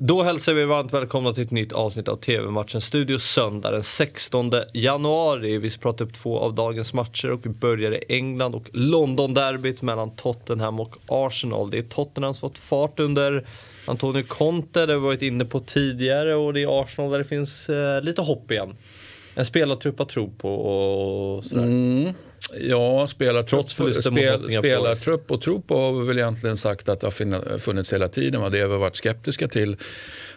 Då hälsar vi varmt välkomna till ett nytt avsnitt av TV-matchen Studio Söndag den 16 januari. Vi ska prata upp två av dagens matcher och vi börjar i England och London-derbyt mellan Tottenham och Arsenal. Det är Tottenham som fått fart under Antonio Conte, det har vi varit inne på tidigare och det är Arsenal där det finns eh, lite hopp igen. En spelartrupp att tro på och sådär. Mm. Ja, spelartrupp, spel, spelartrupp och tro på har vi väl egentligen sagt att det har funnits hela tiden. Va? Det har vi varit skeptiska till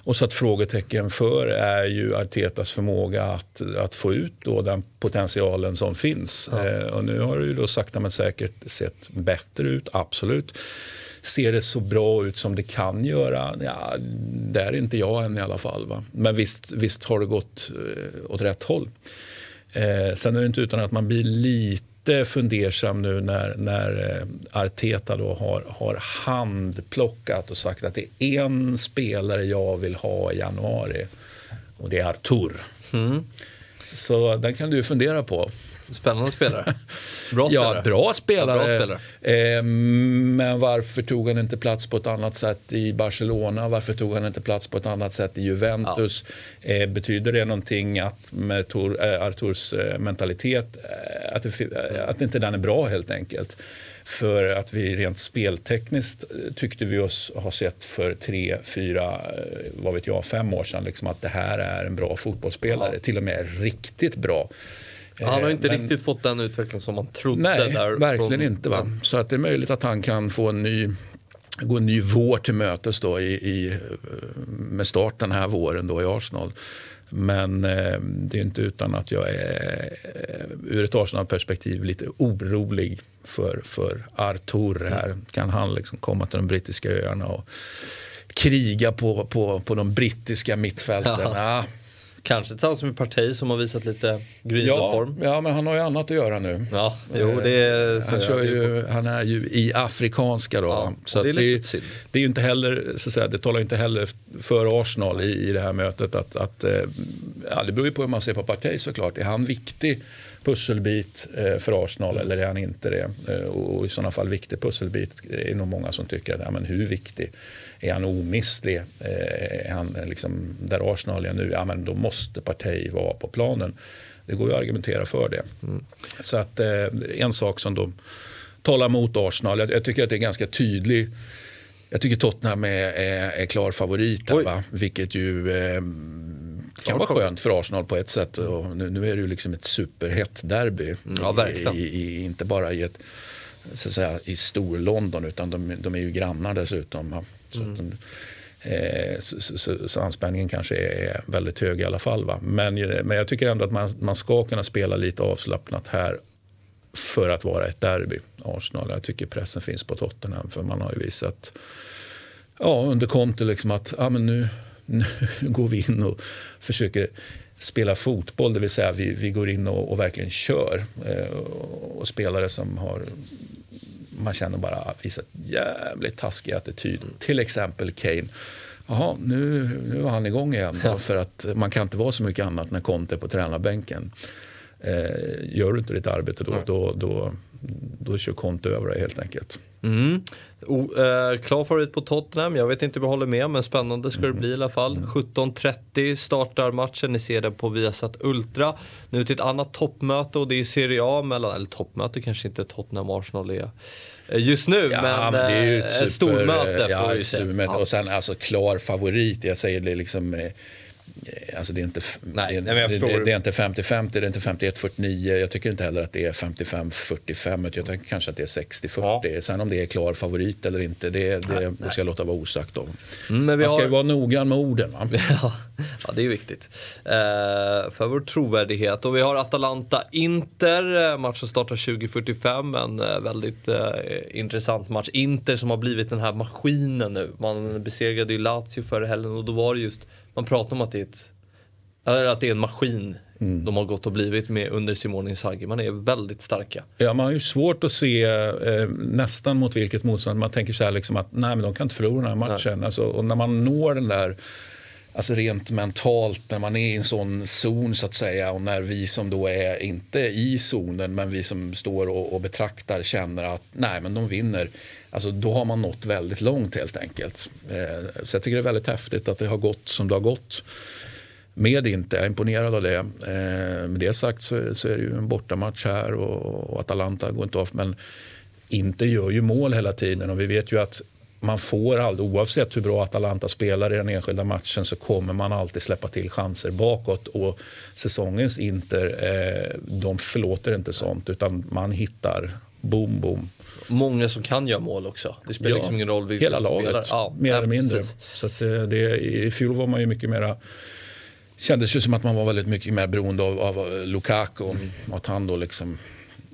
och satt frågetecken för är ju Artetas förmåga att, att få ut då den potentialen som finns. Eh, och nu har det ju då sakta men säkert sett bättre ut, absolut. Ser det så bra ut som det kan göra? Ja, där är inte jag än i alla fall. Va? Men visst, visst har det gått eh, åt rätt håll. Eh, sen är det inte utan att man blir lite fundersam nu när, när eh, Arteta då har, har handplockat och sagt att det är en spelare jag vill ha i januari och det är Artur. Så den kan du fundera på. Spännande spelare. Bra spelare. Ja, bra spelare. Ja, bra spelare. Eh, men varför tog han inte plats på ett annat sätt i Barcelona? Varför tog han inte plats på ett annat sätt i Juventus? Eh, betyder det någonting att med Tor, eh, Arturs eh, mentalitet, eh, att, det, eh, att inte den är bra helt enkelt? För att vi rent speltekniskt tyckte vi oss ha sett för tre, fyra, vad vet jag, fem år sedan liksom att det här är en bra fotbollsspelare. Till och med riktigt bra. Han har Eh, inte men- riktigt fått den utveckling som man trodde. Nej, där verkligen från- inte. Va? Så att det är möjligt att han kan få en ny, gå en ny vår till mötes då i, i, med start den här våren då i Arsenal. Men eh, det är inte utan att jag är eh, ur ett Arsenal-perspektiv lite orolig för, för Artur här. Kan han liksom komma till de brittiska öarna och kriga på, på, på de brittiska mittfälten? Ja. Ja. Kanske tillsammans med Partey som har visat lite gryende Ja, form. ja, men han har ju annat att göra nu. Ja, jo det är... han, så kör ju, han är ju i afrikanska då. Ja, så det är det, det är ju inte heller, så att säga, det talar ju inte heller för Arsenal i, i det här mötet. Att, att, eh, ja, det beror ju på hur man ser på Partey såklart. Är han viktig pusselbit eh, för Arsenal eller är han inte det? Eh, och, i sådana fall viktig pusselbit är nog många som tycker, ja, men hur viktig? Är han omistlig? Eh, är han liksom, där Arsenal är nu, ja men då måste Partey vara på planen. Det går ju att argumentera för det. Så att en sak som då talar mot Arsenal, jag, jag tycker att det är ganska tydlig jag tycker Tottenham är, är, är klar favorit här, va? vilket ju eh, kan Klar vara skönt för Arsenal på ett sätt. Och nu, nu är det ju liksom ett superhett derby. Ja, verkligen. I, i, inte bara i, ett, så att säga, i Stor-London utan de, de är ju grannar dessutom. Så, att de, eh, så, så, så, så anspänningen kanske är väldigt hög i alla fall. Va? Men, men jag tycker ändå att man, man ska kunna spela lite avslappnat här för att vara ett derby. Arsenal. Jag tycker pressen finns på Tottenham för man har ju visat ja, under Conte liksom att ja, men nu, nu går vi in och försöker spela fotboll, det vill säga vi, vi går in och, och verkligen kör. Eh, och, spelare som har man känner bara visat jävligt taskig attityd. Till exempel Kane. Jaha, nu, nu var han igång igen. För att man kan inte vara så mycket annat när Conte är på tränarbänken. Eh, gör du inte ditt arbete då, då, då, då kör Conte över dig helt enkelt. Mm. O, eh, klar favorit på Tottenham. Jag vet inte om jag håller med men spännande ska det bli i alla fall. 17.30 startar matchen. Ni ser den på Viasat Ultra. Nu till ett annat toppmöte och det är Serie A mellan, eller toppmöte kanske inte Tottenham och Arsenal är eh, just nu. men, det är ju eh, ett super, stormöte ja, supermöte. Ja. Och sen alltså klar favorit. Jag säger det liksom eh, Alltså det är inte, f- Nej, det, nej, men jag det, förstår. det, det är inte 50-50, det är inte 51-49. Jag tycker inte heller att det är 55-45. utan Jag tänker kanske att det är 60-40. Sen om det är klar favorit eller inte, det, det, det ska jag låta vara osagt om. Mm, men vi Man ska har- ju vara noggrann med orden. Va? Ja, ja, det är viktigt. Eh, för vår trovärdighet. Och vi har Atalanta-Inter. Eh, Matchen startar 20.45. En eh, väldigt eh, intressant match. Inter som har blivit den här maskinen nu. Man besegrade ju Lazio förra helgen och då var det just, man pratar om att det är ett att det är en maskin de har gått och blivit med under Simone Inzaghi. Man är väldigt starka. Ja, man har ju svårt att se eh, nästan mot vilket motstånd. Man tänker så här liksom att nej, men de kan inte förlora den här matchen. Alltså, och när man når den där Alltså rent mentalt när man är i en sån zon så att säga och när vi som då är inte i zonen men vi som står och, och betraktar känner att nej men de vinner. Alltså då har man nått väldigt långt helt enkelt. Eh, så jag tycker det är väldigt häftigt att det har gått som det har gått med inte. Jag är imponerad av det. Eh, med det sagt så, så, är det ju en bortamatch här och, och Atalanta går inte av. Men inte gör ju mål hela tiden och vi vet ju att man får aldrig, oavsett hur bra Atalanta spelar i den enskilda matchen så kommer man alltid släppa till chanser bakåt. Och säsongens Inter, eh, de förlåter inte sånt utan man hittar boom, boom. Många som kan göra mål också. Det spelar ja, liksom ingen roll vilka Hela laget, ja, mer eller mindre. Precis. Så det, det, I fjol var man ju mycket mera kändes ju som att man var väldigt mycket mer beroende av, av Lukaku. Mm. Att han då liksom,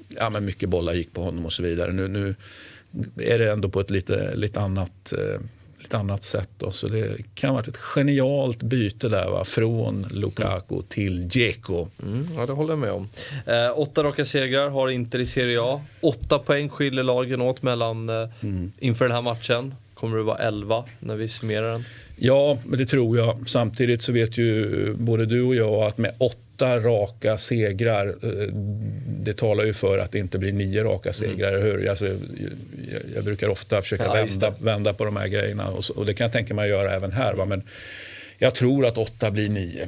ja men mycket bollar gick på honom och så vidare. Nu, nu är det ändå på ett lite, lite annat eh, lite annat sätt. Då. Så det kan ha varit ett genialt byte där va? från Lukaku mm. till Dzeko. Mm, ja, det håller jag med om. Eh, åtta raka segrar har Inter i Serie A. Åtta poäng skiljer lagen åt mellan eh, mm. inför den här matchen. Kommer det vara elva när vi summerar den? Ja, men det tror jag. Samtidigt så vet ju både du och jag att med åtta raka segrar, eh, det talar ju för att det inte blir nio raka segrar. Mm. Hur? Alltså, jag, jag, brukar ofta försöka ja, vända, vända på de här grejerna och, så, och, det kan jag tänka mig att göra även här. Va? Men jag tror att åtta blir nio.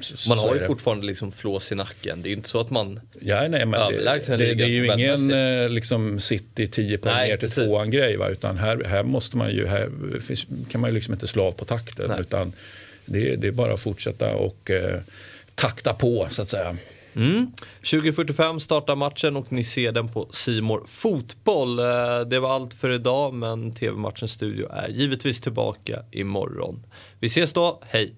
Så, man har ju fortfarande liksom flås i nacken. Det är ju inte så att man ja, nej, men det, det, det, är ju ingen eh, liksom, City 10 poäng ner till tvåan grej. Va? Utan här, här, måste man ju, här finns, kan man ju liksom inte slav på takten. Nej. Utan det, det, är bara att fortsätta och eh, takta på så att säga. Mm. 20.45 startar matchen och ni ser den på Simor Fotboll. Eh, det var allt för idag men TV-matchens studio är givetvis tillbaka imorgon. Vi ses då, hej!